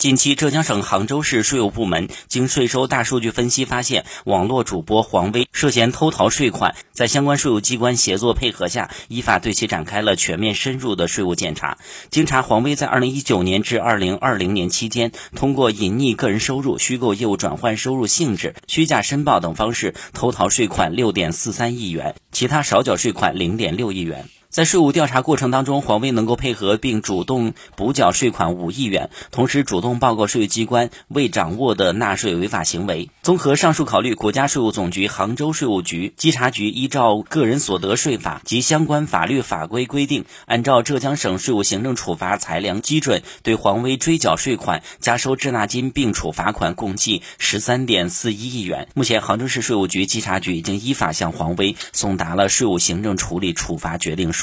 近期，浙江省杭州市税务部门经税收大数据分析发现，网络主播黄威涉嫌偷逃税款，在相关税务机关协作配合下，依法对其展开了全面深入的税务检查。经查，黄威在2019年至2020年期间，通过隐匿个人收入、虚构业务转换收入性质、虚假申报等方式，偷逃税款6.43亿元，其他少缴税款0.6亿元。在税务调查过程当中，黄威能够配合并主动补缴税款五亿元，同时主动报告税务机关未掌握的纳税违法行为。综合上述考虑，国家税务总局杭州税务局稽查局依照《个人所得税法》及相关法律法规规定，按照浙江省税务行政处罚裁量基准，对黄威追缴税款、加收滞纳金并处罚款共计十三点四一亿元。目前，杭州市税务局稽查局已经依法向黄威送达了税务行政处理处罚决定书。